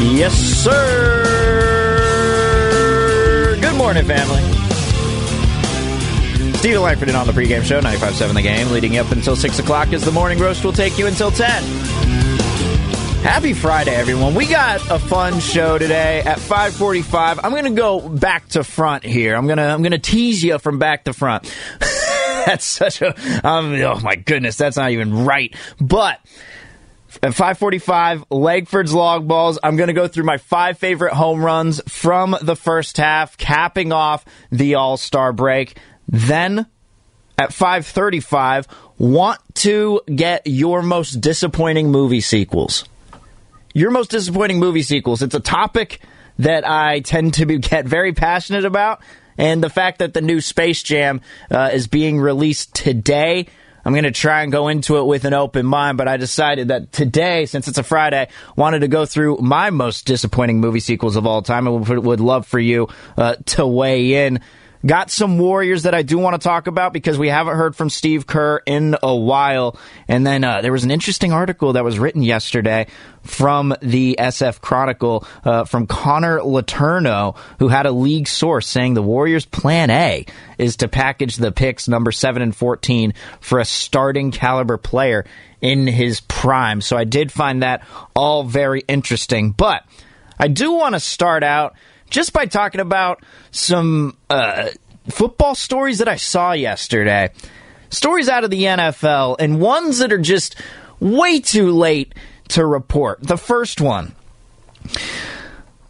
Yes, sir. Good morning, family. Steven Langford on the pregame show, 95.7 The Game, leading up until 6 o'clock as the morning roast will take you until 10. Happy Friday, everyone. We got a fun show today at 545. I'm going to go back to front here. I'm going to, I'm going to tease you from back to front. that's such a, um, oh my goodness, that's not even right. But at 545, Langford's long balls. I'm going to go through my five favorite home runs from the first half, capping off the All-Star break. Then at 535, want to get your most disappointing movie sequels. Your most disappointing movie sequels. It's a topic that I tend to be, get very passionate about. And the fact that the new Space Jam uh, is being released today, I'm going to try and go into it with an open mind, but I decided that today, since it's a Friday, wanted to go through my most disappointing movie sequels of all time and would, love for you uh, to weigh in. Got some Warriors that I do want to talk about because we haven't heard from Steve Kerr in a while. And then uh, there was an interesting article that was written yesterday from the SF Chronicle uh, from Connor Letourneau, who had a league source saying the Warriors' plan A is to package the picks number 7 and 14 for a starting caliber player in his prime. So I did find that all very interesting. But I do want to start out just by talking about some uh, football stories that I saw yesterday. Stories out of the NFL, and ones that are just way too late to report. The first one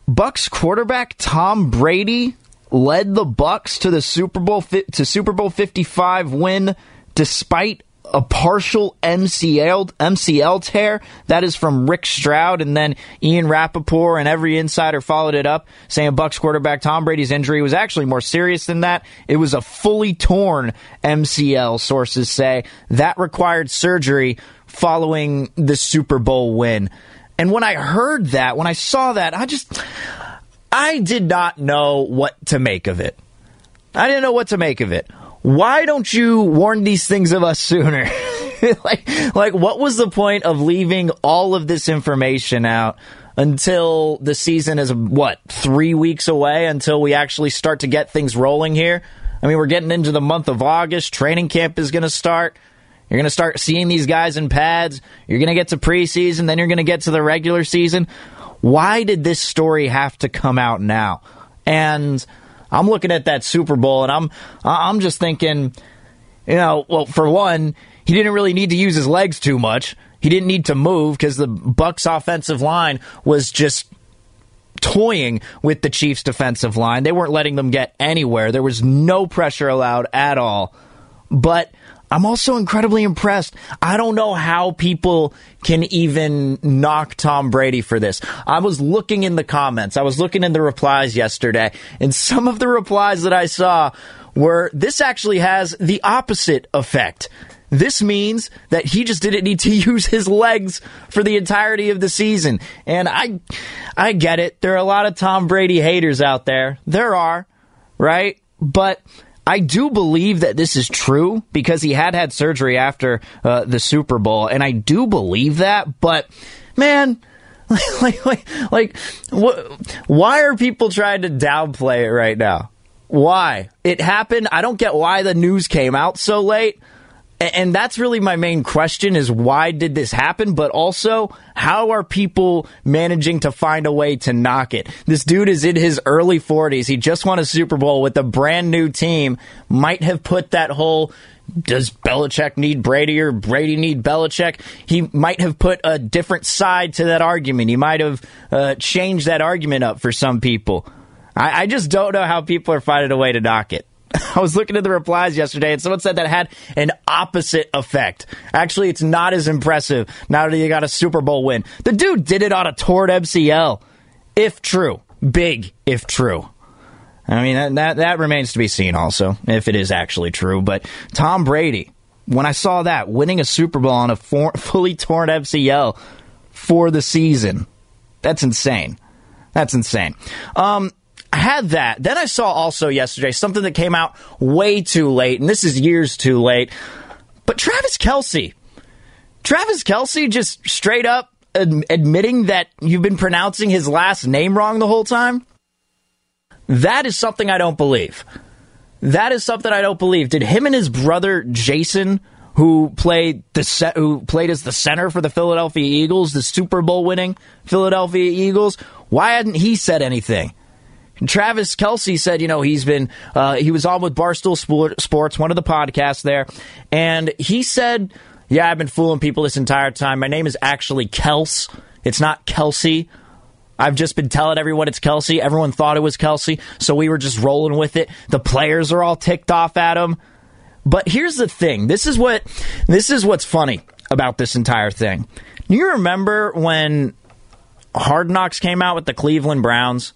Bucs quarterback Tom Brady led the Bucs to the Super Bowl to Super Bowl 55 win despite a partial MCL MCL tear. That is from Rick Stroud, and then Ian Rapoport and every insider followed it up, saying Bucs quarterback Tom Brady's injury was actually more serious than that. It was a fully torn MCL. Sources say that required surgery following the Super Bowl win. And when I heard that, when I saw that, I just I did not know what to make of it. I didn't know what to make of it why don't you warn these things of us sooner? like, like, what was the point of leaving all of this information out until the season is, what, three weeks away until we actually start to get things rolling here? I mean, we're getting into the month of August. Training camp is going to start. You're going to start seeing these guys in pads. You're going to get to preseason. Then you're going to get to the regular season. Why did this story have to come out now? And I'm looking at that Super Bowl and I'm I'm just thinking, you know, well, for one, he didn't really need to use his legs too much. He didn't need to move because the Bucs offensive line was just toying with the Chiefs defensive line. They weren't letting them get anywhere. There was no pressure allowed at all. But I'm also incredibly impressed. I don't know how people can even knock Tom Brady for this. I was looking in the comments, I was looking in the replies yesterday, and some of the replies that I saw were this actually has the opposite effect. this means that he just didn't need to use his legs for the entirety of the season. And I I get it. There are a lot of Tom Brady haters out there. There are, right? But I do believe that this is true because he had had surgery after uh, the Super Bowl, and I do believe that. But man, like, like, like, wh- why are people trying to downplay it right now? Why it happened? I don't get why the news came out so late. And that's really my main question is why did this happen? But also, how are people managing to find a way to knock it? This dude is in his early 40s. He just won a Super Bowl with a brand new team. Might have put that whole does Belichick need Brady or Brady need Belichick? He might have put a different side to that argument. He might have uh, changed that argument up for some people. I, I just don't know how people are finding a way to knock it. I was looking at the replies yesterday, and someone said that had an opposite effect. Actually, it's not as impressive now that you got a Super Bowl win. The dude did it on a torn MCL. If true, big if true. I mean, that, that, that remains to be seen also, if it is actually true. But Tom Brady, when I saw that, winning a Super Bowl on a for, fully torn MCL for the season, that's insane. That's insane. Um, had that. Then I saw also yesterday something that came out way too late, and this is years too late. But Travis Kelce, Travis Kelce just straight up ad- admitting that you've been pronouncing his last name wrong the whole time. That is something I don't believe. That is something I don't believe. Did him and his brother Jason, who played the set, who played as the center for the Philadelphia Eagles, the Super Bowl winning Philadelphia Eagles, why hadn't he said anything? Travis Kelce said, you know, he's been, uh, he was on with Barstool Sports, one of the podcasts there, and he said, yeah, I've been fooling people this entire time. My name is actually Kels. It's not Kelsey. I've just been telling everyone it's Kelsey. Everyone thought it was Kelsey, so we were just rolling with it. The players are all ticked off at him. But here's the thing. This is what this is what's funny about this entire thing. Do you remember when Hard Knocks came out with the Cleveland Browns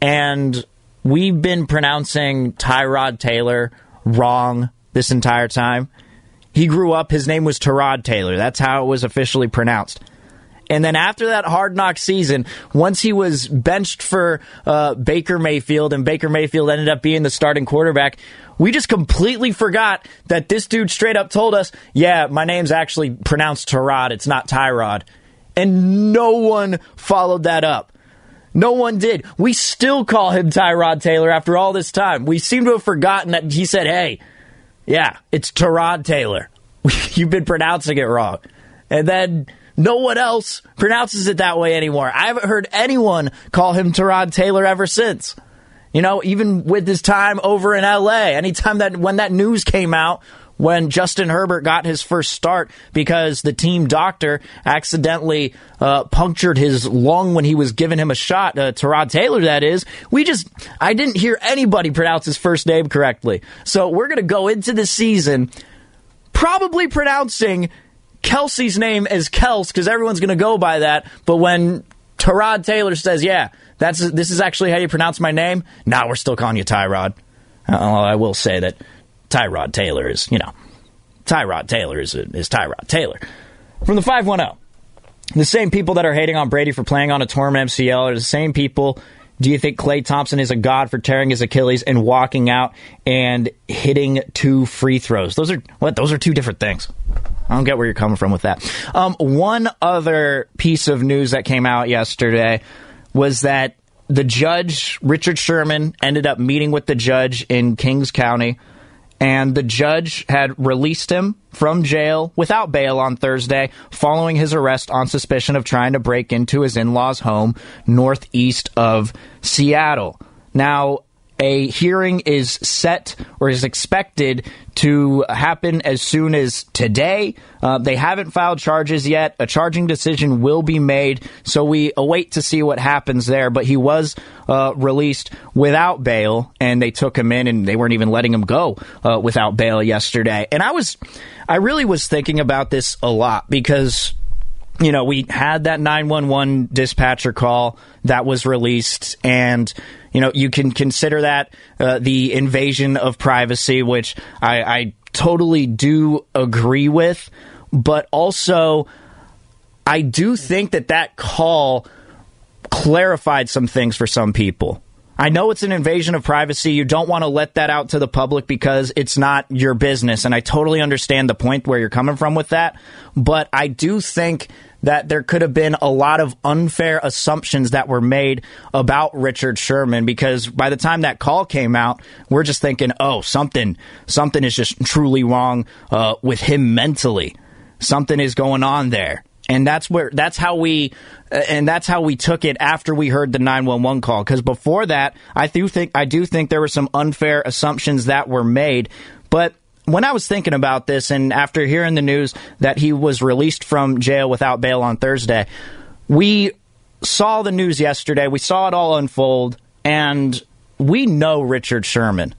and we've been pronouncing Tyrod Taylor wrong this entire time. He grew up, his name was Tyrod Taylor. That's how it was officially pronounced. And then after that hard knock season, once he was benched for uh, Baker Mayfield and Baker Mayfield ended up being the starting quarterback, we just completely forgot that this dude straight up told us, yeah, my name's actually pronounced Tyrod, it's not Tyrod. And no one followed that up. No one did. We still call him Tyrod Taylor after all this time. We seem to have forgotten that he said, hey, yeah, it's Tyrod Taylor. You've been pronouncing it wrong. And then no one else pronounces it that way anymore. I haven't heard anyone call him Tyrod Taylor ever since. You know, even with his time over in LA, anytime that when that news came out, when Justin Herbert got his first start because the team doctor accidentally uh, punctured his lung when he was giving him a shot, uh, Tyrod Taylor, that is. We just, I didn't hear anybody pronounce his first name correctly. So we're going to go into the season probably pronouncing Kelce's name as Kels because everyone's going to go by that. But when Tyrod Taylor says, "Yeah, that's this is actually how you pronounce my name," now nah, we're still calling you Tyrod. Uh, I will say that Tyrod Taylor is, you know, Tyrod Taylor is is Tyrod Taylor from the five one zero. The same people that are hating on Brady for playing on a torn MCL are the same people do you think Klay Thompson is a god for tearing his Achilles and walking out and hitting two free throws? Those are what? Those are two different things. I don't get where you're coming from with that. Um, one other piece of news that came out yesterday was that the judge, Richard Sherman, ended up meeting with the judge in Kings County and the judge had released him from jail without bail on Thursday following his arrest on suspicion of trying to break into his in law's home northeast of Seattle. Now, a hearing is set or is expected to happen as soon as today. Uh, they haven't filed charges yet. A charging decision will be made, so we await to see what happens there. But he was uh, released without bail, and they took him in, and they weren't even letting him go uh, without bail yesterday. And I was, I really was thinking about this a lot because you know, we had that 911 dispatcher call that was released, and, you know, you can consider that uh, the invasion of privacy, which I, I totally do agree with, but also I do think that that call clarified some things for some people. I know it's an invasion of privacy. You don't want to let that out to the public because it's not your business. And I totally understand the point where you're coming from with that. But I do think that there could have been a lot of unfair assumptions that were made about Richard Sherman because by the time that call came out, we're just thinking, oh, something, something is just truly wrong uh, with him mentally. Something is going on there and that's where that's how we uh, and that's how we took it after we heard the 911 call because before that I do think I do think there were some unfair assumptions that were made but when I was thinking about this and after hearing the news that he was released from jail without bail on Thursday we saw the news yesterday. We saw it all unfold and we know Richard Sherman.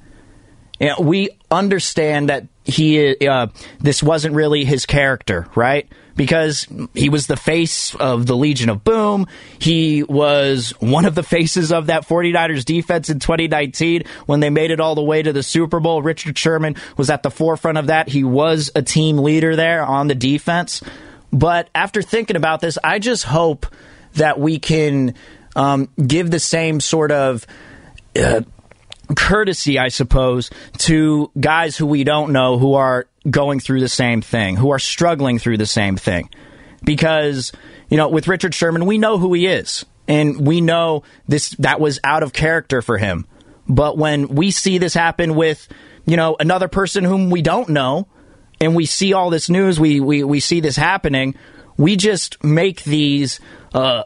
You know, we understand that he uh, this wasn't really his character right because he was the face of the Legion of Boom. He was one of the faces of that 49ers defense in 2019 when they made it all the way to the Super Bowl. Richard Sherman was at the forefront of that. He was a team leader there on the defense. But after thinking about this, I just hope that we can um, give the same sort of. Uh, courtesy, I suppose, to guys who we don't know who are going through the same thing, who are struggling through the same thing. Because, you know, with Richard Sherman, we know who he is. And we know this that was out of character for him. But when we see this happen with, you know, another person whom we don't know, and we see all this news, we we, we see this happening, we just make these uh,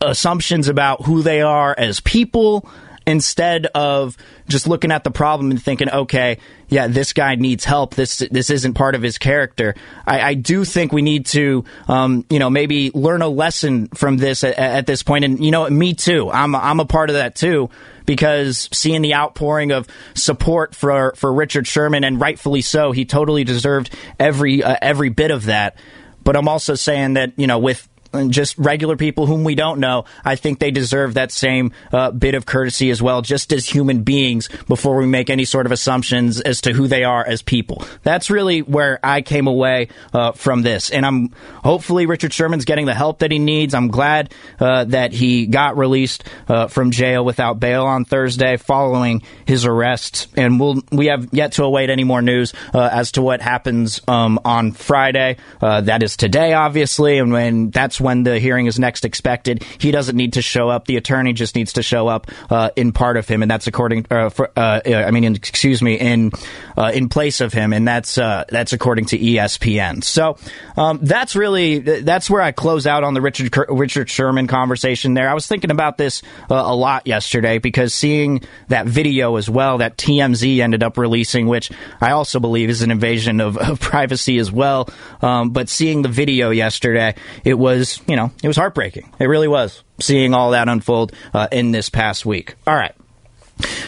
assumptions about who they are as people instead of just looking at the problem and thinking, okay, yeah, this guy needs help. This this isn't part of his character. I, I do think we need to, um, you know, maybe learn a lesson from this at, at, this point. And you know, me too. I'm I'm a part of that too because seeing the outpouring of support for for Richard Sherman and rightfully so, he totally deserved every uh, every bit of that. But I'm also saying that you know with and just regular people whom we don't know, I think they deserve that same uh, bit of courtesy as well, just as human beings, before we make any sort of assumptions as to who they are as people. That's really where I came away uh, from this. And I'm hopefully Richard Sherman's getting the help that he needs. I'm glad uh, that he got released uh, from jail without bail on Thursday following his arrest. And we'll, we have yet to await any more news uh, as to what happens um, on Friday. Uh, that is today, obviously. And when that's when the hearing is next expected. He doesn't need to show up. The attorney just needs to show up uh, in part of him, and that's according. Uh, for, uh, I mean, in, excuse me, in uh, in place of him, and that's uh, that's according to ESPN. So um, that's really that's where I close out on the Richard Richard Sherman conversation. There, I was thinking about this uh, a lot yesterday because seeing that video as well that TMZ ended up releasing, which I also believe is an invasion of, of privacy as well. Um, but seeing the video yesterday, it was you know, it was heartbreaking. It really was seeing all that unfold uh, in this past week. All right.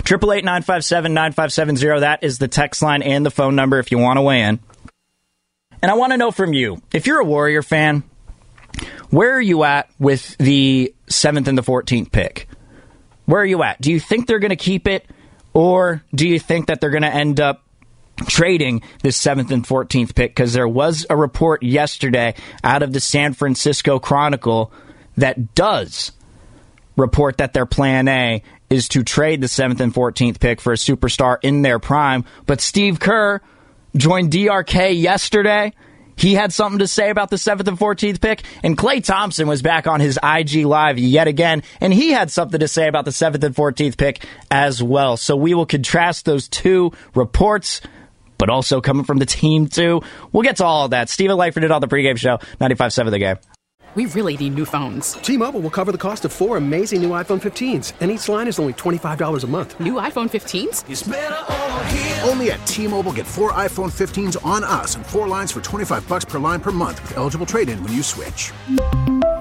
Triple eight nine five seven nine five seven zero. That is the text line and the phone number if you want to weigh in. And I want to know from you if you're a Warrior fan, where are you at with the seventh and the fourteenth pick? Where are you at? Do you think they're going to keep it, or do you think that they're going to end up trading this seventh and 14th pick because there was a report yesterday out of the San Francisco Chronicle that does report that their plan A is to trade the seventh and 14th pick for a superstar in their prime. But Steve Kerr joined DRK yesterday. He had something to say about the 7th and 14th pick, and Klay Thompson was back on his IG Live yet again, and he had something to say about the 7th and 14th pick as well. So we will contrast those two reports but also coming from the team too. We'll get to all of that. Steven Langford did on the pregame show, 95.7 The Game. We really need new phones. T-Mobile will cover the cost of four amazing new iPhone 15s, and each line is only $25 a month. New iPhone 15s? Only at T-Mobile get four iPhone 15s on us and four lines for 25 bucks per line per month with eligible trade-in when you switch.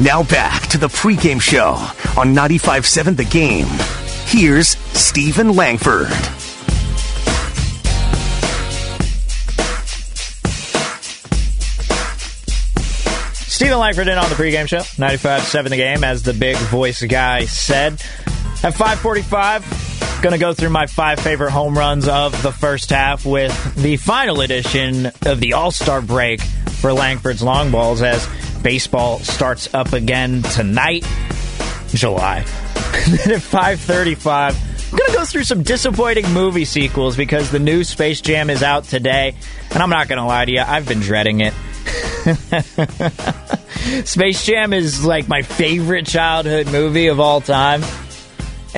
Now back to the pregame show on 95.7 The Game. Here's Stephen Langford. Stephen Langford in on the pregame show, 95.7 The Game, as the big voice guy said. At 545, going to go through my five favorite home runs of the first half with the final edition of the All-Star break for Langford's long balls as baseball starts up again tonight, July. then at 535, I'm going to go through some disappointing movie sequels because the new Space Jam is out today. And I'm not going to lie to you, I've been dreading it. Space Jam is like my favorite childhood movie of all time.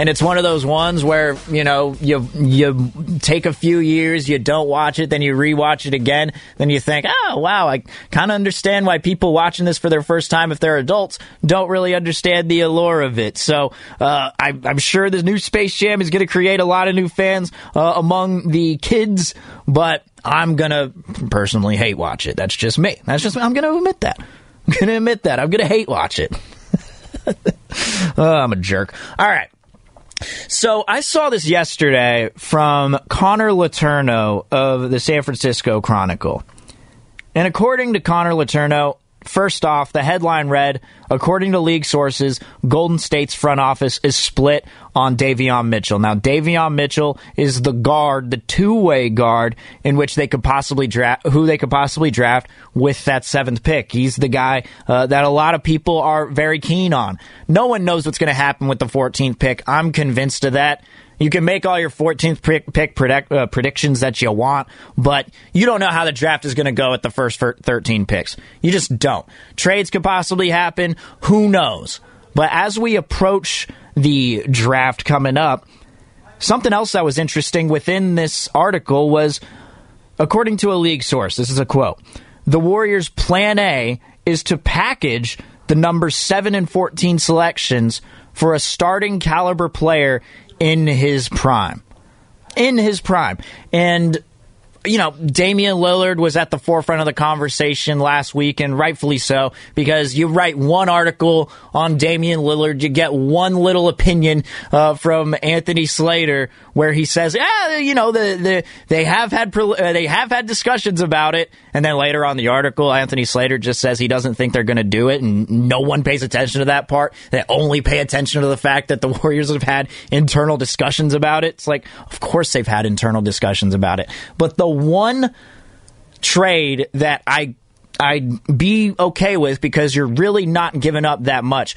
And it's one of those ones where, you know, you you take a few years, you don't watch it, then you rewatch it again, then you think, oh, wow, I kind of understand why people watching this for their first time, if they're adults, don't really understand the allure of it. So uh, I, am sure the new Space Jam is going to create a lot of new fans uh, among the kids, but I'm to personally hate watch it. That's just me. That's just, I'm to admit that. I'm to admit that. I'm to hate watch it. oh, I'm a jerk. All right. So I saw this yesterday from Connor Letourneau of the San Francisco Chronicle. And according to Connor Letourneau, First off, the headline read, according to league sources, Golden State's front office is split on Davion Mitchell. Now, Davion Mitchell is the guard, the two-way guard in which they could possibly draft, who they could possibly draft with that seventh pick. He's the guy uh, that a lot of people are very keen on. No one knows what's going to happen with the 14th pick. I'm convinced of that. You can make all your 14th pick, pick predict, uh, predictions that you want, but you don't know how the draft is going to go at the first 13 picks. You just don't. Trades could possibly happen. Who knows? But as we approach the draft coming up, something else that was interesting within this article was, according to a league source, this is a quote The Warriors' plan A is to package the number 7 and 14 selections for a starting caliber player in his prime. In his prime. And you know, Damian Lillard was at the forefront of the conversation last week, and rightfully so, because you write one article on Damian Lillard, you get one little opinion uh, from Anthony Slater where he says, "Yeah, you know, the, the they have had uh, they have had discussions about it," and then later on the article, Anthony Slater just says he doesn't think they're going to do it, and no one pays attention to that part. They only pay attention to the fact that the Warriors have had internal discussions about it. It's like, of course they've had internal discussions about it, but the one trade that I I'd be okay with because you're really not giving up that much.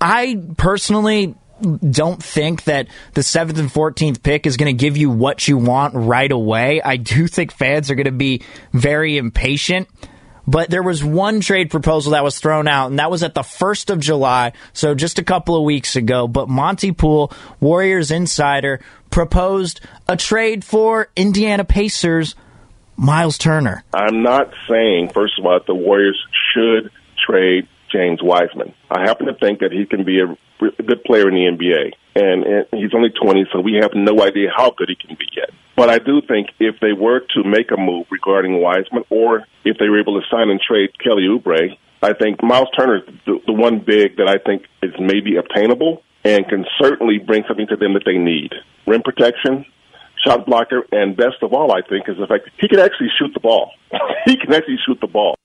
I personally don't think that the 7th and 14th pick is going to give you what you want right away. I do think fans are going to be very impatient. But there was one trade proposal that was thrown out, and that was at the 1st of July, so just a couple of weeks ago. But Monty Poole, Warriors insider, proposed a trade for Indiana Pacers Myles Turner. I'm not saying, first of all, that the Warriors should trade James Wiseman. I happen to think that he can be a good player in the NBA. And, and he's only 20, so we have no idea how good he can be yet. But I do think if they were to make a move regarding Wiseman, or if they were able to sign and trade Kelly Oubre, I think Myles Turner is the, the one big that I think is maybe obtainable and can certainly bring something to them that they need. Rim protection, shot blocker, and best of all, I think, is the fact he can actually shoot the ball. he can actually shoot the ball.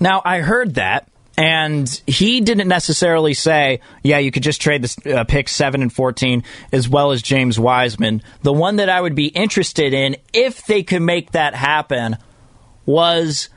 Now, I heard that, and he didn't necessarily say, yeah, you could just trade the uh, pick 7 and 14 as well as James Wiseman. The one that I would be interested in, if they could make that happen, was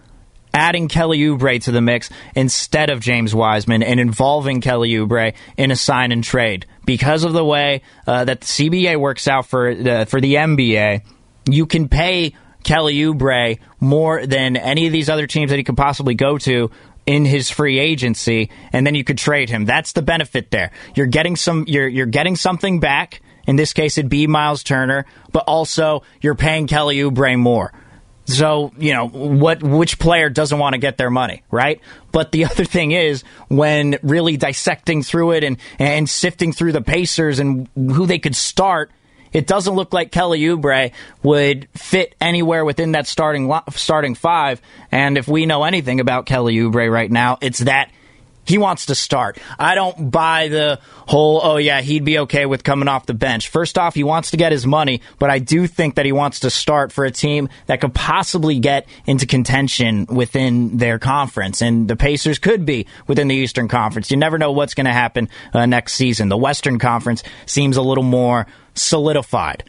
adding Kelly Oubre to the mix instead of James Wiseman and involving Kelly Oubre in a sign and trade. Because of the way uh, that the CBA works out for, uh, for the NBA, you can pay Kelly Oubre more than any of these other teams that he could possibly go to in his free agency, and then you could trade him. That's the benefit there. You're getting some. You're you're getting something back. In this case, it'd be Myles Turner, but also you're paying Kelly Oubre more. So you know what? Which player doesn't want to get their money, right? But the other thing is, when really dissecting through it and and sifting through the Pacers and who they could start, it doesn't look like Kelly Oubre would fit anywhere within that starting starting five. And if we know anything about Kelly Oubre right now, it's that he wants to start. I don't buy the whole, oh yeah, he'd be okay with coming off the bench. First off, he wants to get his money, but I do think that he wants to start for a team that could possibly get into contention within their conference. And the Pacers could be within the Eastern Conference. You never know what's going to happen uh, next season. The Western Conference seems a little more solidified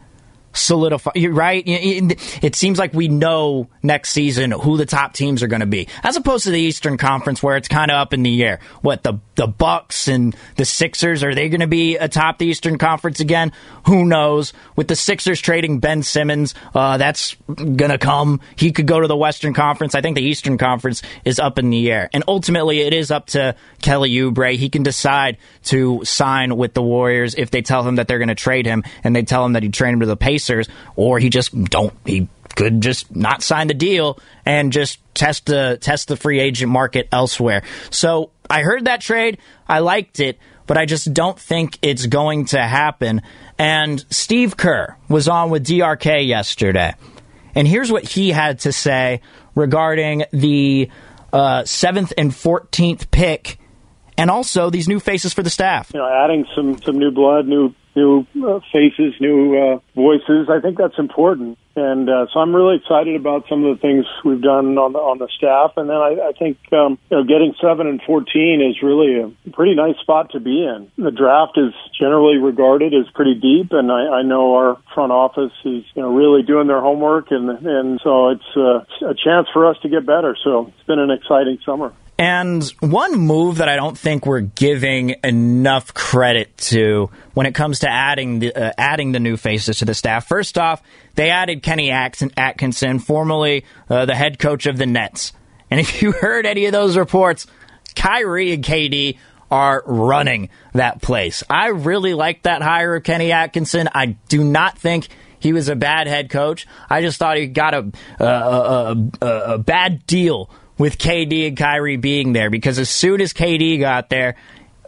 solidify right? It seems like we know next season who the top teams are going to be as opposed to the eastern conference where it's kind of up in the air. What the the bucks and the sixers are they going to be atop the eastern conference again? Who knows? With the sixers trading ben simmons uh, that's going to come. He could go to the western conference. I think the eastern conference is up in the air. And ultimately it is up to kelly Oubre. he can decide to sign with the warriors if they tell him that they're going to trade him and they tell him that he trade him to the Pacers Pacers, or he just don't he could just not sign the deal and just test the test the free agent market elsewhere. So I heard that trade, I liked it, but I just don't think it's going to happen. And Steve Kerr was on with DRK yesterday, and here's what he had to say regarding the uh, seventh and fourteenth pick and also these new faces for the staff. You know, adding some some new blood, new new uh, faces, new uh, voices. I think that's important, and uh, so I'm really excited about some of the things we've done on the on the staff. And then I, I think um, you know getting seven and fourteen is really a pretty nice spot to be in. The draft is generally regarded as pretty deep, and I, I know our front office is you know really doing their homework, and and so it's uh, a chance for us to get better. So it's been an exciting summer. And one move that I don't think we're giving enough credit to when it comes to adding the uh, adding the new faces to the staff. First off, they added Kenny Atkinson, formerly uh, the head coach of the Nets. And if you heard any of those reports, Kyrie and KD are running that place. I really like that hire of Kenny Atkinson. I do not think he was a bad head coach. I just thought he got a, a, a, a, a bad deal with KD and Kyrie being there because as soon as KD got there,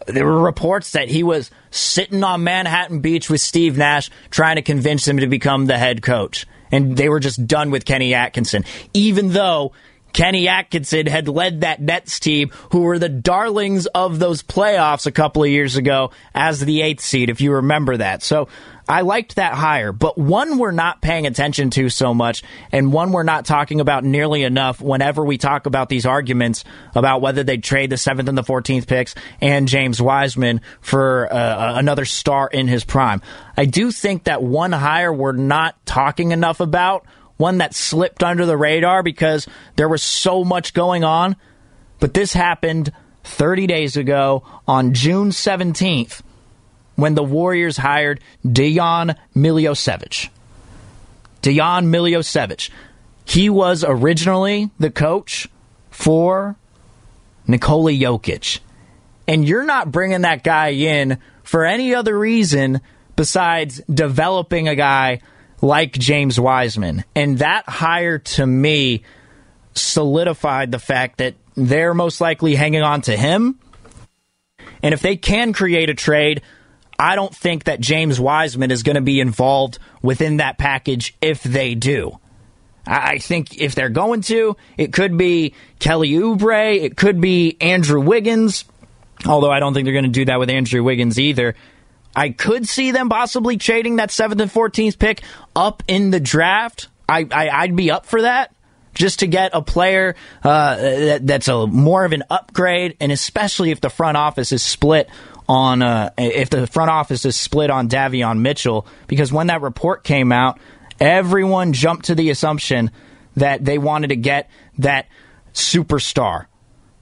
there were reports that he was sitting on Manhattan Beach with Steve Nash trying to convince him to become the head coach. And they were just done with Kenny Atkinson, even though Kenny Atkinson had led that Nets team, who were the darlings of those playoffs a couple of years ago as the eighth seed, if you remember that. So I liked that hire, but one we're not paying attention to so much, and one we're not talking about nearly enough whenever we talk about these arguments about whether they trade the seventh and the 14th picks and James Wiseman for uh, another star in his prime. I do think that one hire we're not talking enough about, one that slipped under the radar because there was so much going on, but this happened 30 days ago on June 17th when the Warriors hired Dejan Milojevic. Dejan Milojevic. He was originally the coach for Nikola Jokic. And you're not bringing that guy in for any other reason besides developing a guy like James Wiseman. And that hire to me solidified the fact that they're most likely hanging on to him. And if they can create a trade, I don't think that James Wiseman is going to be involved within that package if they do. I think if they're going to, it could be Kelly Oubre, it could be Andrew Wiggins, although I don't think they're going to do that with Andrew Wiggins either. I could see them possibly trading that 7th and 14th pick up in the draft. I, I, would be up for that just to get a player uh, that, that's a more of an upgrade, and especially if the front office is split on uh, if the front office is split on Davion Mitchell, because when that report came out, everyone jumped to the assumption that they wanted to get that superstar,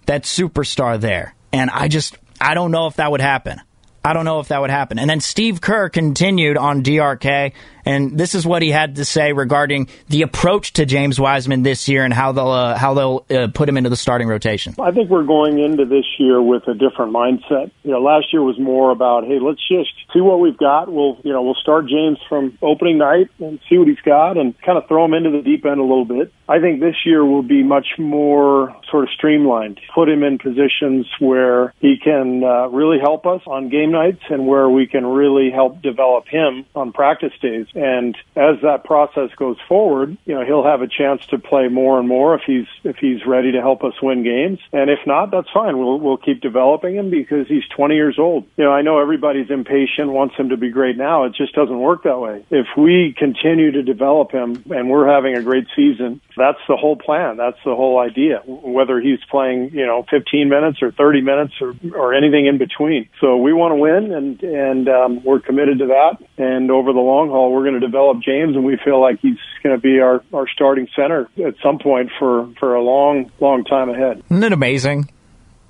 that superstar there, and I just I don't know if that would happen. I don't know if that would happen. And then Steve Kerr continued on DRK, and this is what he had to say regarding the approach to James Wiseman this year and how they'll uh, how they'll uh, put him into the starting rotation. I think we're going into this year with a different mindset. You know, last year was more about, hey, let's just see what we've got. We'll you know we'll start James from opening night and see what he's got, and kind of throw him into the deep end a little bit. I think this year will be much more sort of streamlined. Put him in positions where he can uh, really help us on game nights and where we can really help develop him on practice days. And as that process goes forward, you know, he'll have a chance to play more and more if he's if he's ready to help us win games. And if not, that's fine. We'll we'll keep developing him because he's 20 years old. You know, I know everybody's impatient, wants him to be great now. It just doesn't work that way. If we continue to develop him and we're having a great season, that's the whole plan. That's the whole idea. Whether he's playing, you know, 15 minutes or 30 minutes or, or anything in between. So we want to win, and and um, we're committed to that. And over the long haul, we're going to develop James, and we feel like he's going to be our our starting center at some point for for a long long time ahead. Isn't it amazing?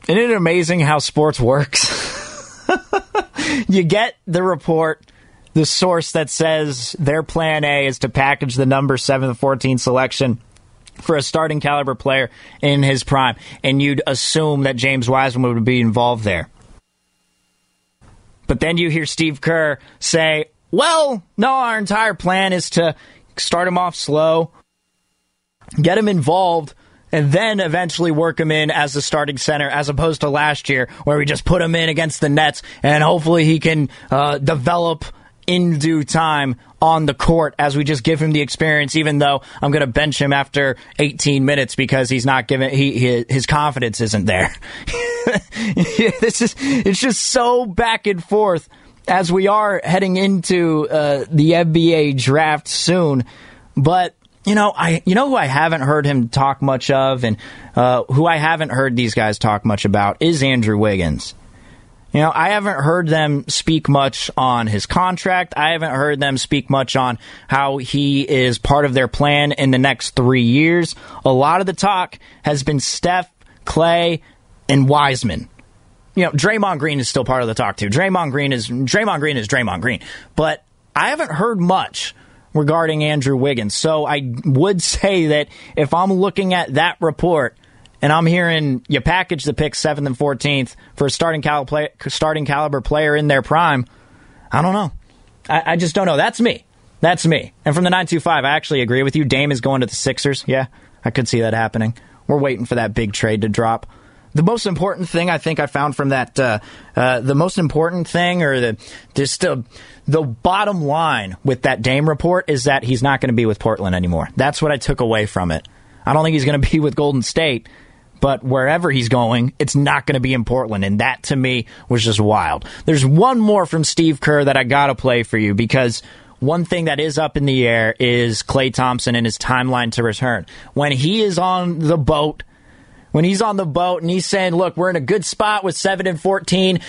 Isn't it amazing how sports works? you get the report the source that says their plan A is to package the number 7 to 14 selection for a starting caliber player in his prime, and you'd assume that James Wiseman would be involved there. But then you hear Steve Kerr say, well, no, our entire plan is to start him off slow, get him involved, and then eventually work him in as the starting center, as opposed to last year where we just put him in against the Nets and hopefully he can uh, develop in due time on the court as we just give him the experience, even though I'm going to bench him after 18 minutes because he's not giving, he, he his confidence isn't there. this is, it's just so back and forth as we are heading into uh, the NBA draft soon. But you know, I you know who I haven't heard him talk much of, and uh, who I haven't heard these guys talk much about is Andrew Wiggins. You know, I haven't heard them speak much on his contract. I haven't heard them speak much on how he is part of their plan in the next three years. A lot of the talk has been Steph, Klay, and Wiseman. You know, Draymond Green is still part of the talk too. Draymond Green is Draymond Green is Draymond Green, but I haven't heard much regarding Andrew Wiggins. So I would say that if I'm looking at that report and I'm hearing you package the pick seventh and fourteenth for a starting cal- play, starting caliber player in their prime. I don't know. I, I, just don't know. That's me. That's me. And from the nine two five, I actually agree with you. Dame is going to the Sixers. Yeah, I could see that happening. We're waiting for that big trade to drop. The most important thing I think I found from that, uh, uh, the most important thing, or the just uh, the bottom line with that Dame report is that he's not going to be with Portland anymore. That's what I took away from it. I don't think he's going to be with Golden State but wherever he's going, it's not going to be in Portland. And that to me was just wild. There's one more from Steve Kerr that I got to play for you because one thing that is up in the air is Klay Thompson and his timeline to return. When he is on the boat, when he's on the boat and he's saying, look, we're in a good spot with 7 and 14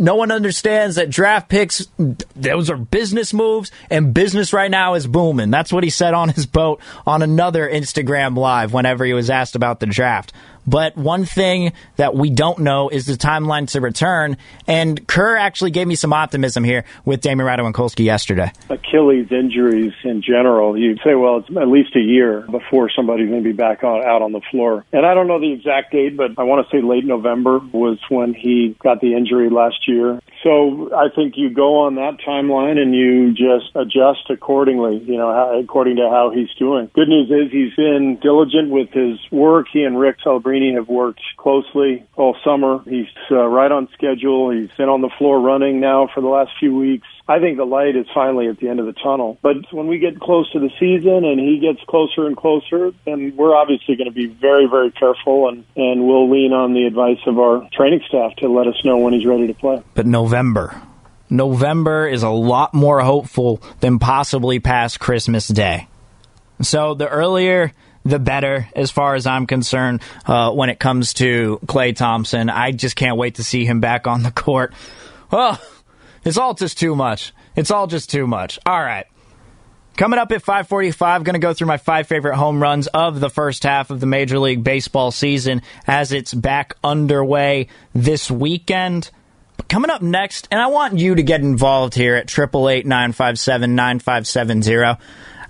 no one understands that draft picks those are business moves and business right now is booming. That's what he said on his boat on another instagram live whenever he was asked about the draft But one thing that we don't know is the timeline to return. And Kerr actually gave me some optimism here with Damon Ratto and Kolsky yesterday. Achilles injuries in general, you'd say, well, it's at least a year before somebody's going to be back on, out on the floor. And I don't know the exact date, but I want to say late November was when he got the injury last year. So I think you go on that timeline and you just adjust accordingly, you know, according to how he's doing. Good news is he's been diligent with his work. He and Rick Celebrini have worked closely all summer. He's uh, right on schedule. He's been on the floor running now for the last few weeks. I think the light is finally at the end of the tunnel. But when we get close to the season and he gets closer and closer, then we're obviously going to be very, very careful and, and we'll lean on the advice of our training staff to let us know when he's ready to play. But November. November is a lot more hopeful than possibly past Christmas Day. So the earlier the better as far as I'm concerned uh, when it comes to Klay Thompson. I just can't wait to see him back on the court. Oh, it's all just too much. It's all just too much. All right. Coming up at 545, going to go through my five favorite home runs of the first half of the Major League Baseball season as it's back underway this weekend. But coming up next, and I want you to get involved here at 888-957-9570.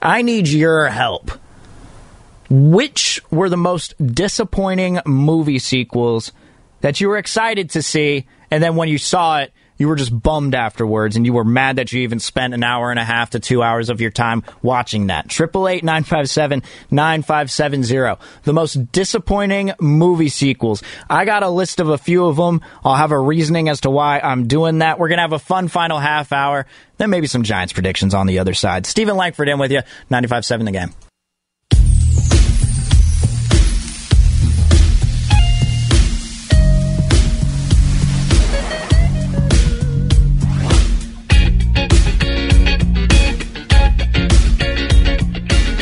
I need your help. Which were the most disappointing movie sequels that you were excited to see, and then when you saw it, you were just bummed afterwards and you were mad that you even spent an hour and a half to two hours of your time watching that. Triple eight nine five seven nine five seven zero. The most disappointing movie sequels. I got a list of a few of them. I'll have a reasoning as to why I'm doing that. We're gonna have a fun final half hour. Then maybe some Giants predictions on the other side. Steven Langford in with you. 95.7 the game.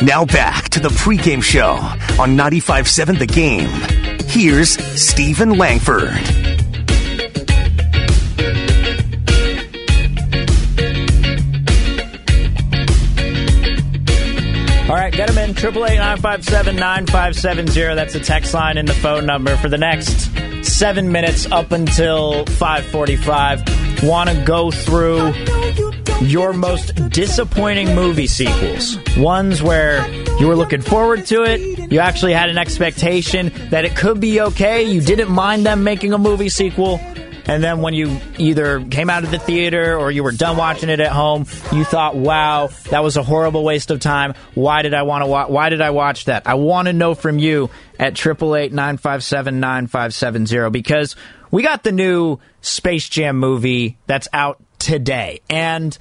Now back to the pregame show on 95.7 The Game. Here's Steven Langford. All right, get them in. Triple eight nine five seven nine five seven zero. That's the text line and the phone number for the next seven minutes up until five forty-five. Want to go through your most disappointing movie sequels? Ones where you were looking forward to it, you actually had an expectation that it could be okay, you didn't mind them making a movie sequel. And then when you either came out of the theater or you were done watching it at home, you thought, "Wow, that was a horrible waste of time. Why did I want to watch? Why did I watch that?" I want to know from you at triple eight nine five seven nine five seven zero because we got the new Space Jam movie that's out today, and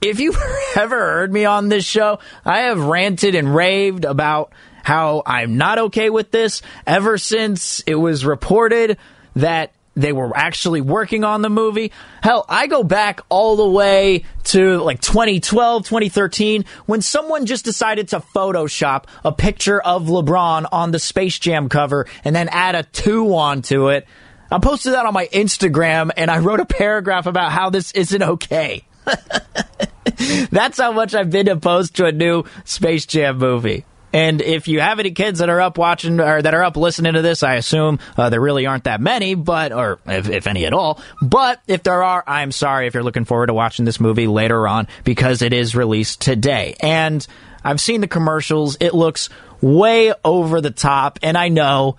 if you've ever heard me on this show, I have ranted and raved about how I'm not okay with this ever since it was reported that they were actually working on the movie. Hell, I go back all the way to like 2012, 2013, when someone just decided to Photoshop a picture of LeBron on the Space Jam cover and then add a two onto it. I posted that on my Instagram and I wrote a paragraph about how this isn't okay. That's how much I've been opposed to a new Space Jam movie. And if you have any kids that are up watching or that are up listening to this, I assume uh, there really aren't that many, but or if, if any at all. But if there are, I'm sorry if you're looking forward to watching this movie later on because it is released today. And I've seen the commercials; it looks way over the top, and I know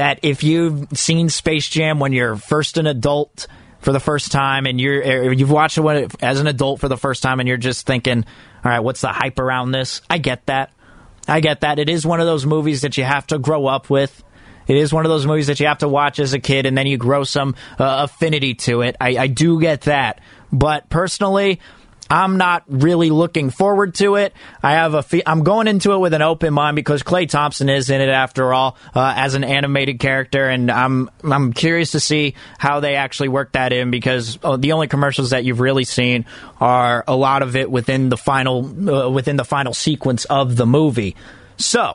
that if you've seen Space Jam when you're first an adult for the first time and you're you've watched it as an adult for the first time and you're just thinking, all right, what's the hype around this? I get that. I get that. It is one of those movies that you have to grow up with. It is one of those movies that you have to watch as a kid and then you grow some uh, affinity to it. I, I do get that. But personally, I'm not really looking forward to it. I have a fe- I'm going into it with an open mind because Klay Thompson is in it after all uh, as an animated character, and I'm I'm curious to see how they actually work that in because uh, the only commercials that you've really seen are a lot of it within the final uh, within the final sequence of the movie. So.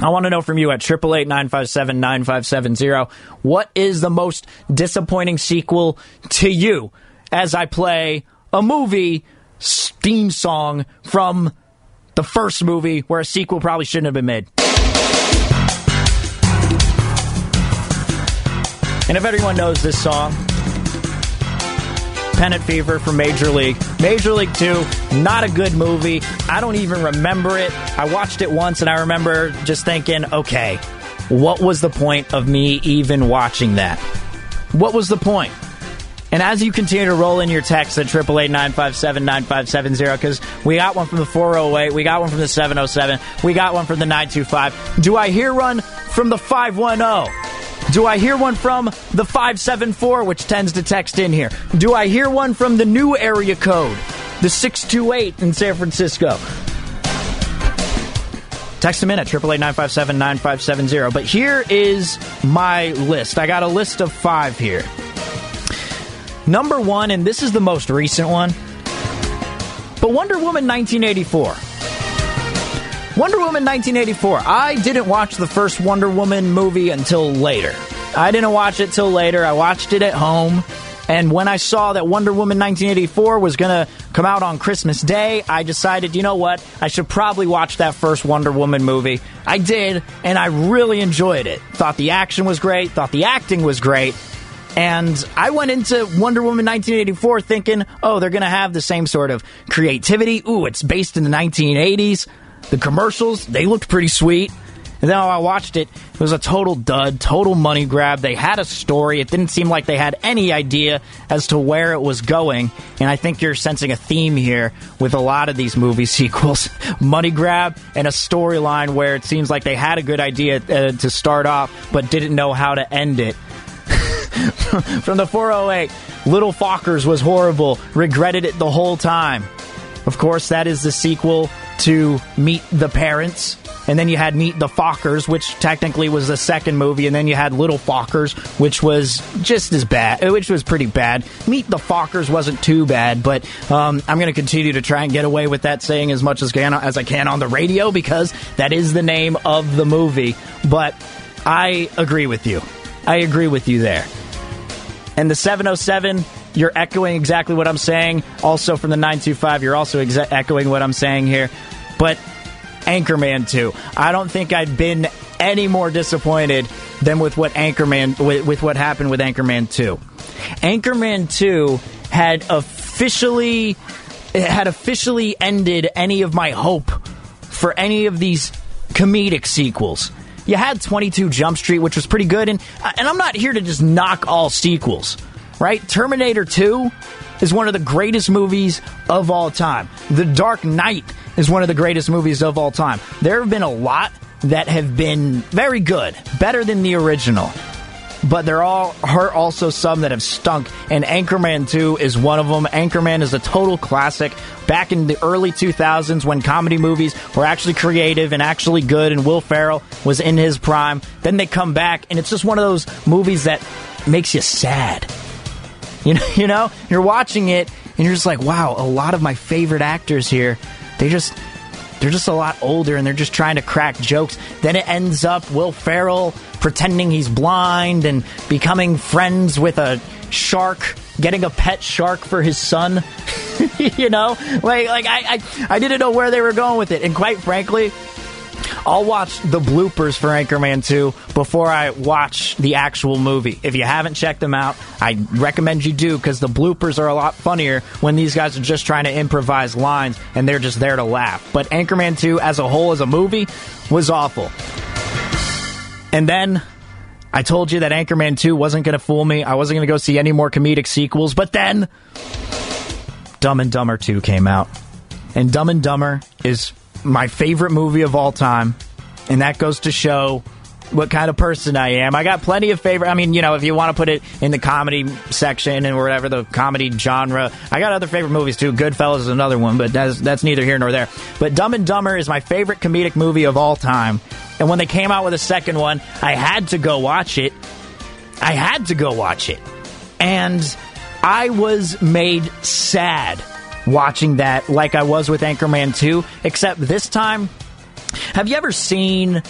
I want to know from you at 888-957-9570, what is the most disappointing sequel to you as I play a movie theme song from the first movie where a sequel probably shouldn't have been made. And if everyone knows this song, Pennant Fever from Major League. Major League 2, not a good movie. I don't even remember it. I watched it once and I remember just thinking, okay, what was the point of me even watching that? What was the point? And as you continue to roll in your text at 888-957-9570, because we got one from the 408, we got one from the 707, we got one from the 925. Do I hear one from the 510? Do I hear one from the 574, which tends to text in here? Do I hear one from the new area code, the 628 in San Francisco? Text them in at 888-957-9570. But here is my list. I got a list of five here. Number one, and this is the most recent one, but Wonder Woman 1984. Wonder Woman 1984. I didn't watch the first Wonder Woman movie until later. I didn't watch it till later. I watched it at home. And when I saw that Wonder Woman 1984 was going to come out on Christmas Day, I decided, you know what? I should probably watch that first Wonder Woman movie. I did, and I really enjoyed it. Thought the action was great, thought the acting was great. And I went into Wonder Woman 1984 thinking, oh, they're going to have the same sort of creativity. Ooh, it's based in the 1980s. The commercials, they looked pretty sweet. And then I watched it, it was a total dud, total money grab. They had a story. It didn't seem like they had any idea as to where it was going. And I think you're sensing a theme here with a lot of these movie sequels money grab and a storyline where it seems like they had a good idea uh, to start off, but didn't know how to end it. From the 408, Little Fockers was horrible, regretted it the whole time. Of course, that is the sequel to Meet the Parents. And then you had Meet the Fockers, which technically was the second movie. And then you had Little Fockers, which was just as bad, which was pretty bad. Meet the Fockers wasn't too bad, but um, I'm going to continue to try and get away with that saying as much as, can, as I can on the radio because that is the name of the movie. But I agree with you. I agree with you there. And the 707, you're echoing exactly what I'm saying. Also from the 925, you're also exa- echoing what I'm saying here. But Anchorman 2, I don't think I'd been any more disappointed than with what Anchorman with, with what happened with Anchorman 2. Anchorman 2 had officially had officially ended any of my hope for any of these comedic sequels. You had 22 Jump Street, which was pretty good, and uh, and I'm not here to just knock all sequels, right? Terminator 2 is one of the greatest movies of all time. The Dark Knight is one of the greatest movies of all time. There have been a lot that have been very good, better than the original. But there are, are also some that have stunk, and Anchorman 2 is one of them. Anchorman is a total classic. Back in the early 2000s, when comedy movies were actually creative and actually good, and Will Ferrell was in his prime, then they come back, and it's just one of those movies that makes you sad. You know, you know, you're watching it, and you're just like, wow, a lot of my favorite actors here, they just they're just a lot older and they're just trying to crack jokes. Then it ends up Will Ferrell pretending he's blind and becoming friends with a shark, getting a pet shark for his son. you know, like like I, I I didn't know where they were going with it, and quite frankly. I'll watch the bloopers for Anchorman 2 before I watch the actual movie. If you haven't checked them out, I recommend you do because the bloopers are a lot funnier when these guys are just trying to improvise lines and they're just there to laugh. But Anchorman 2 as a whole, as a movie, was awful. And then I told you that Anchorman 2 wasn't going to fool me. I wasn't going to go see any more comedic sequels. But then Dumb and Dumber 2 came out. And Dumb and Dumber is my favorite movie of all time. And that goes to show what kind of person I am. I got plenty of favorite. I mean, you know, if you want to put it in the comedy section and whatever the comedy genre, I got other favorite movies too. Goodfellas is another one, but that's that's neither here nor there. But Dumb and Dumber is my favorite comedic movie of all time. And when they came out with a second one, I had to go watch it. I had to go watch it, and I was made sad watching that, like I was with Anchorman 2. Except this time, have you ever seen?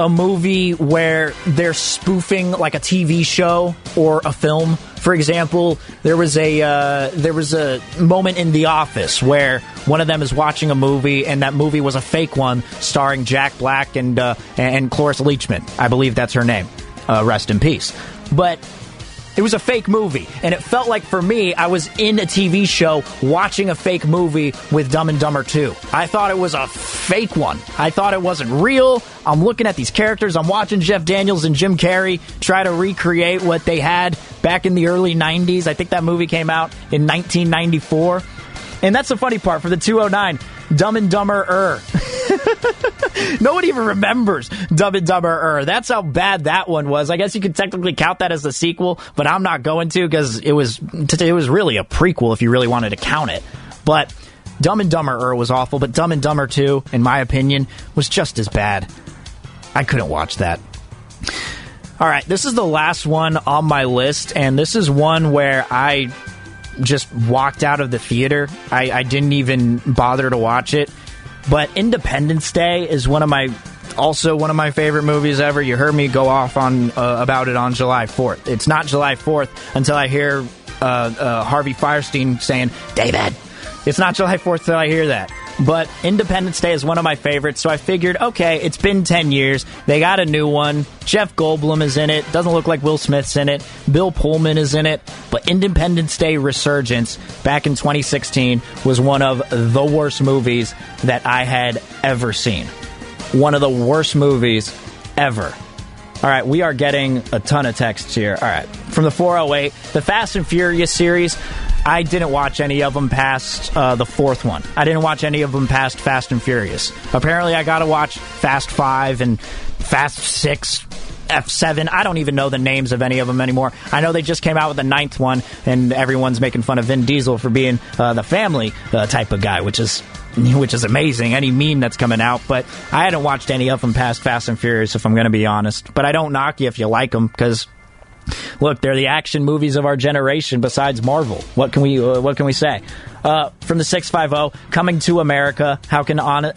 a movie where they're spoofing like a TV show or a film. For example, there was a uh, there was a moment in The Office where one of them is watching a movie, and that movie was a fake one starring Jack Black and uh, and Cloris Leachman. I believe that's her name. Uh, rest in peace. But It was a fake movie, and it felt like for me, I was in a TV show watching a fake movie with Dumb and Dumber 2. I thought it was a fake one. I thought it wasn't real. I'm looking at these characters. I'm watching Jeff Daniels and Jim Carrey try to recreate what they had back in the early 90s. I think that movie came out in 1994. And that's the funny part for the 209. Dumb and Dumber Er. no one even remembers Dumb and Dumber Er. That's how bad that one was. I guess you could technically count that as the sequel, but I'm not going to because it was it was really a prequel if you really wanted to count it. But Dumb and Dumber Er was awful, but Dumb and Dumber 2, in my opinion, was just as bad. I couldn't watch that. All right, this is the last one on my list, and this is one where I just walked out of the theater. I, I didn't even bother to watch it. But Independence Day is one of my also one of my favorite movies ever. You heard me go off on uh, about it on July 4th. It's not July 4th until I hear uh, uh, Harvey Fierstein saying, "David." It's not July 4th till I hear that. But Independence Day is one of my favorites, so I figured, okay, it's been 10 years. They got a new one. Jeff Goldblum is in it. Doesn't look like Will Smith's in it. Bill Pullman is in it. But Independence Day Resurgence back in 2016 was one of the worst movies that I had ever seen. One of the worst movies ever. All right, we are getting a ton of texts here. All right, from the 408, the Fast and Furious series. I didn't watch any of them past uh, the fourth one. I didn't watch any of them past Fast and Furious. Apparently, I got to watch Fast Five and Fast Six, F7. I don't even know the names of any of them anymore. I know they just came out with the ninth one, and everyone's making fun of Vin Diesel for being uh, the family uh, type of guy, which is which is amazing. Any meme that's coming out, but I hadn't watched any of them past Fast and Furious, if I'm going to be honest. But I don't knock you if you like them because look, they're the action movies of our generation. Besides Marvel, what can we uh, what can we say? Uh, from the six five zero, coming to America. How can on,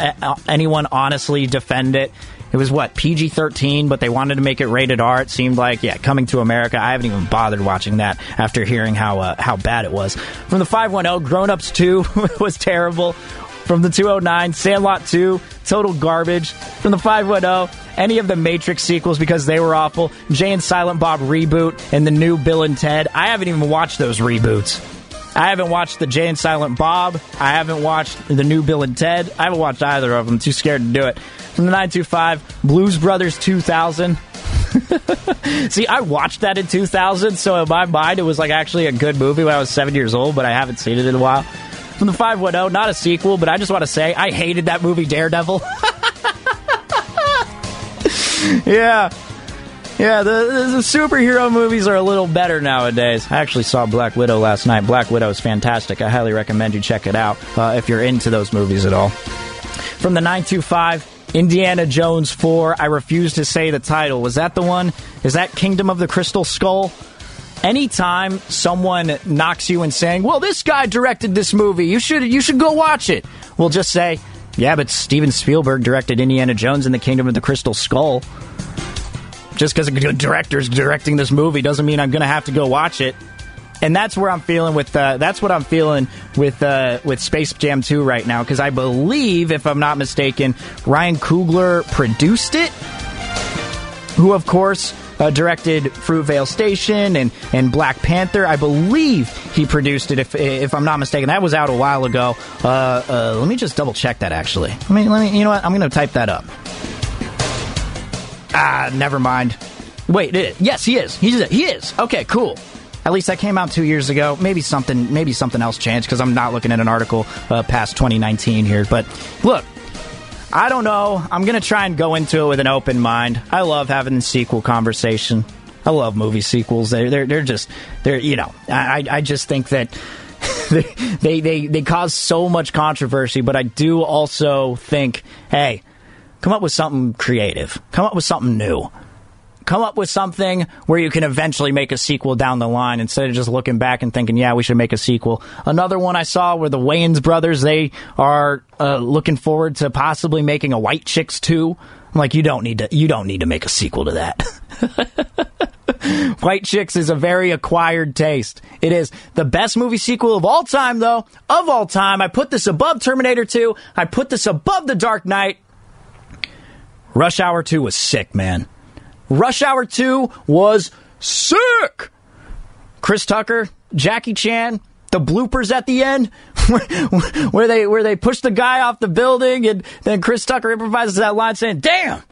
anyone honestly defend it? It was what PG thirteen, but they wanted to make it rated R. It seemed like yeah, coming to America. I haven't even bothered watching that after hearing how uh, how bad it was. From the five one zero, Grown Ups two was terrible. From the 209, Sandlot 2, total garbage. From the 510, any of the Matrix sequels because they were awful. Jay and Silent Bob reboot and the new Bill and Ted. I haven't even watched those reboots. I haven't watched the Jay and Silent Bob. I haven't watched the new Bill and Ted. I haven't watched either of them. Too scared to do it. From the 925, Blues Brothers 2000. See, I watched that in 2000, so in my mind, it was like actually a good movie when I was seven years old, but I haven't seen it in a while. From the 510, not a sequel, but I just want to say I hated that movie Daredevil. yeah. Yeah, the, the, superhero movies are a little better nowadays. I actually saw Black Widow last night. Black Widow is fantastic. I highly recommend you check it out uh, if you're into those movies at all. From the 925, Indiana Jones 4. I refuse to say the title. Was that the one? Is that Kingdom of the Crystal Skull? Anytime someone knocks you and saying, "Well, this guy directed this movie. You should you should go watch it." We'll just say, "Yeah, but Steven Spielberg directed Indiana Jones and the Kingdom of the Crystal Skull." Just because a director's directing this movie doesn't mean I'm going to have to go watch it. And that's where I'm feeling with. Uh, that's what I'm feeling with uh, with Space Jam 2 right now because I believe, if I'm not mistaken, Ryan Coogler produced it. Who, of course, uh, directed Fruitvale Station and, and Black Panther. I believe he produced it, if if I'm not mistaken. That was out a while ago. Uh, uh, let me just double check that. Actually, let me let me. You know what? I'm going to type that up. Ah, never mind. Wait, it, yes, he is. He's he is. Okay, cool. At least that came out two years ago. Maybe something, maybe something else changed because I'm not looking at an article uh, past 2019 here. But look, I don't know. I'm going to try and go into it with an open mind. I love having the sequel conversation. I love movie sequels. They're they're, they're just they're you know I I just think that they they they cause so much controversy, but I do also think hey, come up with something creative. Come up with something new come up with something where you can eventually make a sequel down the line instead of just looking back and thinking, yeah, we should make a sequel. Another one I saw where the Wayans brothers, they are uh, looking forward to possibly making a White Chicks 2. I'm like, you don't need to, you don't need to make a sequel to that. White Chicks is a very acquired taste. It is the best movie sequel of all time, though. Of all time. I put this above Terminator 2. I put this above The Dark Knight. Rush Hour 2 was sick, man. Rush Hour 2 was sick. Chris Tucker, Jackie Chan, the bloopers at the end where they where they push the guy off the building and then Chris Tucker improvises that line saying, "Damn,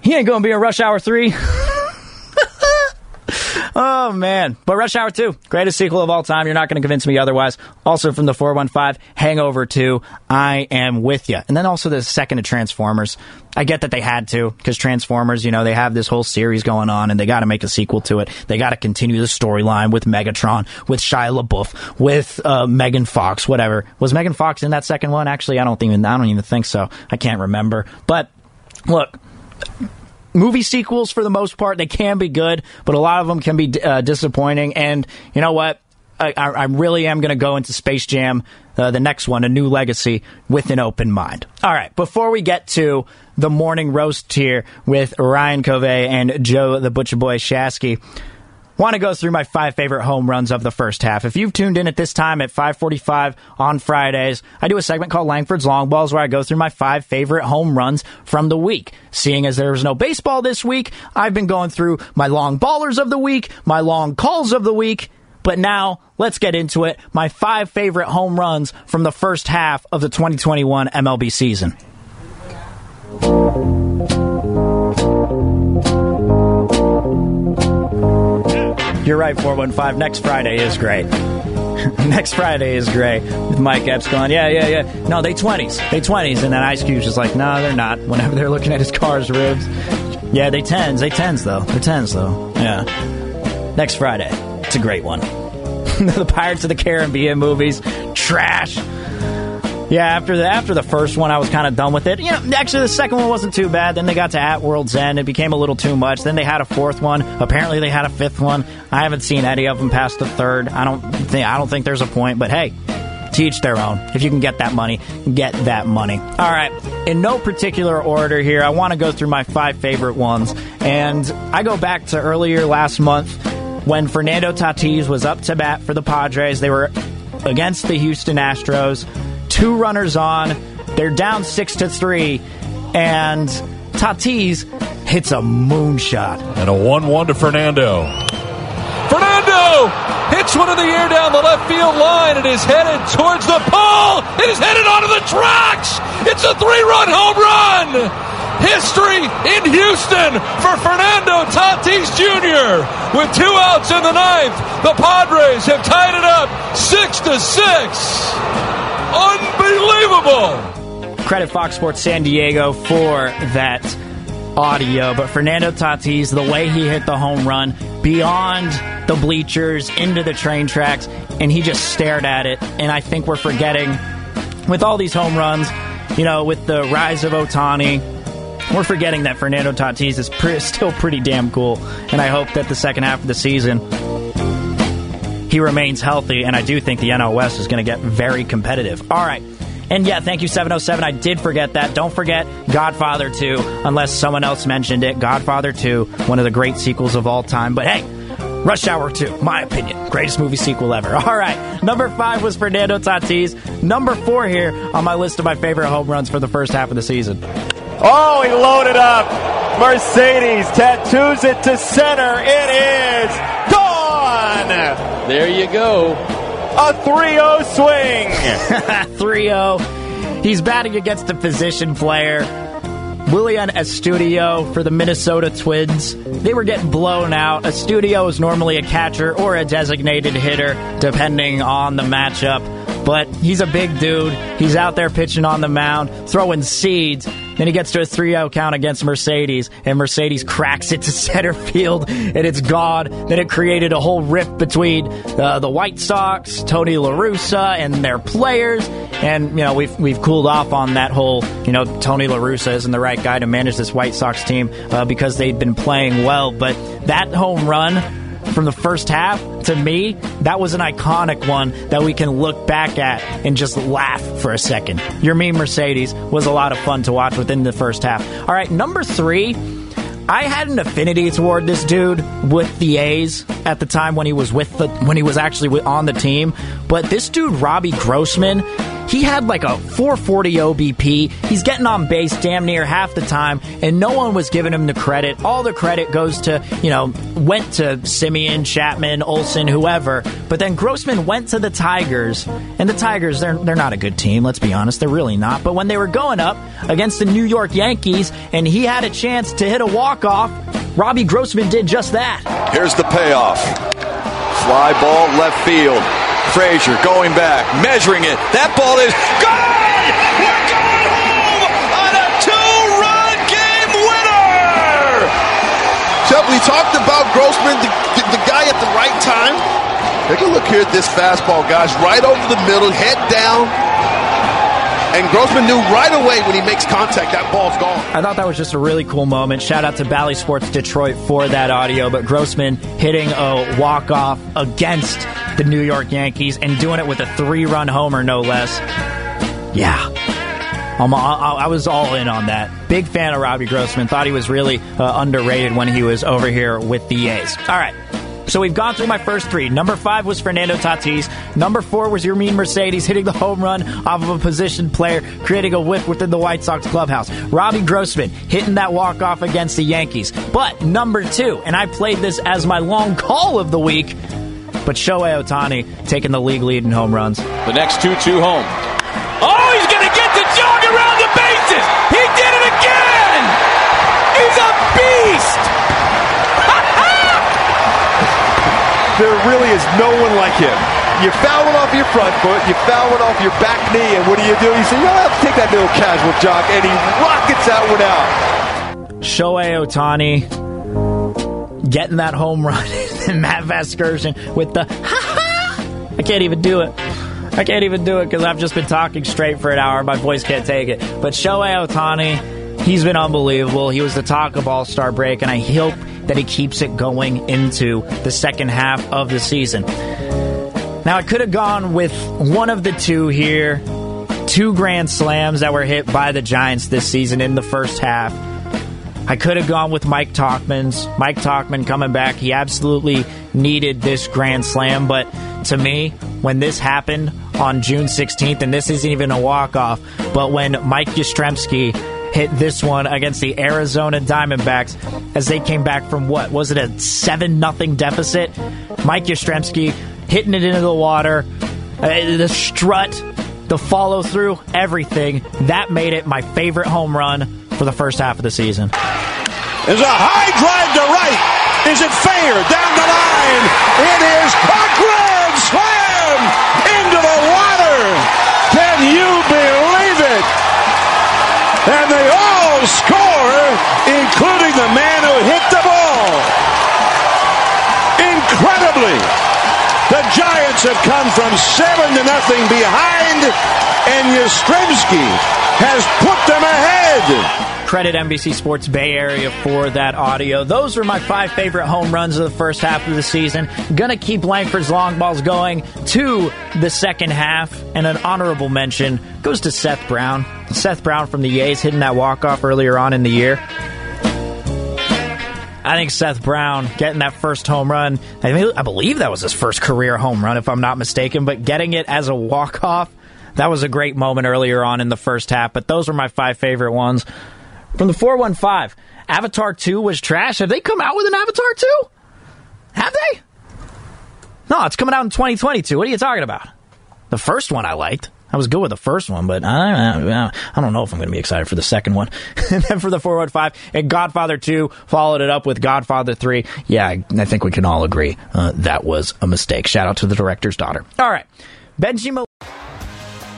he ain't gonna be in Rush Hour 3. oh man! But Rush Hour Two, greatest sequel of all time. You're not going to convince me otherwise. Also from the 415, Hangover Two, I am with you. And then also the second of Transformers. I get that they had to because Transformers, you know, they have this whole series going on and they got to make a sequel to it. They got to continue the storyline with Megatron, with Shia LaBeouf, with uh, Megan Fox, whatever. Was Megan Fox in that second one? Actually, I don't even I don't even think so. I can't remember. But look, movie sequels for the most part they can be good but a lot of them can be uh, disappointing. And you know what? I, I really am going to go into space jam uh, the next one a new legacy with an open mind. All right before we get to the morning roast here with ryan covey and joe the butcher boy shasky want to go through my five favorite home runs of the first half. If you've tuned in at this time at 5:45 on Fridays, I do a segment called Langford's Long Balls where I go through my five favorite home runs from the week. Seeing as there was no baseball this week, I've been going through my long ballers of the week, my long calls of the week. But now, let's get into it. My five favorite home runs from the first half of the 2021 MLB season. You're right, 415. Next Friday is great. Next Friday is great. With Mike Epps going, yeah, yeah, yeah. No, they 20s. They 20s. And then Ice Cube's just like, no, they're not. Whenever they're looking at his car's ribs. Yeah, they 10s. They 10s, though. They're 10s, though. Yeah. Next Friday. It's a great one. the Pirates of the Caribbean movies. Trash. Yeah, after the after the first one, I was kind of done with it. You know, actually, the second one wasn't too bad. Then they got to At World's End. It became a little too much. Then they had a fourth one. Apparently, they had a fifth one. I haven't seen any of them past the third. I don't think I don't think there's a point. But hey, teach their own. If you can get that money, get that money. All right. In no particular order here, I want to go through my five favorite ones. And I go back to earlier last month when Fernando Tatis was up to bat for the Padres. They were against the Houston Astros two runners on. They're down six to three, and Tatis hits a moonshot. And a 1 1 to Fernando. Fernando hits one in the air down the left field line. It is headed towards the pole. It is headed onto the tracks. It's a three run home run. History in Houston for Fernando Tatis Jr. With two outs in the ninth, the Padres have tied it up six to six. Unbelievable! Credit Fox Sports San Diego for that audio, but Fernando Tatis, the way he hit the home run beyond the bleachers into the train tracks, and he just stared at it. And I think we're forgetting with all these home runs, you know, with the rise of Ohtani. we're forgetting that Fernando Tatis is pre- still pretty damn cool. And I hope that the second half of the season he remains healthy, and I do think the West is going to get very competitive. All right. And yeah, thank you, 707. I did forget that. Don't forget Godfather 2, unless someone else mentioned it. Godfather 2, one of the great sequels of all time. But hey, Rush Hour 2, my opinion, greatest movie sequel ever. All right, number five was Fernando Tatis. Number four here on my list of my favorite home runs for the first half of the season. Oh, he loaded up. Mercedes tattoos it to center. It is gone. There you go. A 3 0 swing. 3 0. He's batting against a position player. Willian Astudillo for the Minnesota Twins. They were getting blown out. Astudillo is normally a catcher or a designated hitter, depending on the matchup. But he's a big dude. He's out there pitching on the mound, throwing seeds. Then he gets to a 3 0 count against Mercedes, and Mercedes cracks it to center field, and it's gone. Then it created a whole rift between uh, the White Sox, Tony La Russa, and their players. And, you know, we've, we've cooled off on that whole, you know, Tony La Russa isn't the right guy to manage this White Sox team uh, because they've been playing well. But that home run from the first half, to me, that was an iconic one that we can look back at and just laugh for a second. Yermin Mercedes was a lot of fun to watch within the first half. All right, number three. I had an affinity toward this dude with the A's at the time when he was with the when he was actually on the team. But this dude, Robbie Grossman, He had like a 440 OBP. He's getting on base damn near half the time, and no one was giving him the credit. All the credit goes to, you know, went to Semien, Chapman, Olson, whoever. But then Grossman went to the Tigers, and the Tigers, they're, they're not a good team, let's be honest. They're really not. But when they were going up against the New York Yankees, and he had a chance to hit a walk-off, Robbie Grossman did just that. Here's the payoff. Fly ball left field. Frazier going back, measuring it. That ball is gone! We're going home on a two-run game winner! Chuck, we talked about Grossman, the, the, the guy at the right time. Take a look here at this fastball, guys. Right over the middle, head down. And Grossman knew right away when he makes contact, that ball's gone. I thought that was just a really cool moment. Shout out to Bally Sports Detroit for that audio. But Grossman hitting a walk off against the New York Yankees and doing it with a three run homer, no less. Yeah. I'm, I, I was all in on that. Big fan of Robbie Grossman. Thought he was really uh, underrated when he was over here with the A's. All right. So we've gone through my first three. Number five was Fernando Tatis. Number four was Yermin Mercedes hitting the home run off of a position player, creating a whip within the White Sox clubhouse. Robbie Grossman hitting that walk off against the Yankees. But number two, and I played this as my long call of the week, but Shohei Ohtani taking the league lead in home runs. The next 2 2 home. Oh, There really is no one like him. You foul one off your front foot, you foul one off your back knee, and what do you do? You say, you know, I'll take that little casual jog, and he rockets that one out. Shohei Ohtani getting that home run and Matt Vasgersian with the ha. I can't even do it. I can't even do it because I've just been talking straight for an hour. My voice can't take it. But Shohei Ohtani, he's been unbelievable. He was the talk of All Star break, and I hope that he keeps it going into the second half of the season. Now, I could have gone with one of the two here. Two grand slams that were hit by the Giants this season in the first half. I could have gone with Mike Tauchman's. Mike Talkman coming back. He absolutely needed this grand slam, but to me, when this happened on June 16th, and this isn't even a walk-off, but when Mike Yastrzemski hit this one against the Arizona Diamondbacks as they came back from what was it a seven nothing deficit? Mike Yastrzemski hitting it into the water, uh, the strut, the follow through, everything that made it my favorite home run for the first half of the season. There's a high drive to right. Is it fair? Down the line. It is a grand slam into the water. Can you? And they all score, including the man who hit the ball. Incredibly, the Giants have come from seven to nothing behind, and Yastrzemski has put them ahead. Credit NBC Sports Bay Area for that audio. Those were my five favorite home runs of the first half of the season. Gonna keep Langford's long balls going to the second half. And an honorable mention goes to Seth Brown. Seth Brown from the A's hitting that walk-off earlier on in the year. I think Seth Brown getting that first home run, I, mean, I believe that was his first career home run, if I'm not mistaken, but getting it as a walk-off, that was a great moment earlier on in the first half, but those were my five favorite ones. From the 415, Avatar 2 was trash. Have they come out with an Avatar 2? Have they? No, it's coming out in 2022. What are you talking about? The first one I liked. I was good with the first one, but I, I don't know if I'm going to be excited for the second one. and then for the 415, and Godfather 2 followed it up with Godfather 3. Yeah, I, I think we can all agree uh, that was a mistake. Shout out to the director's daughter. All right. Benji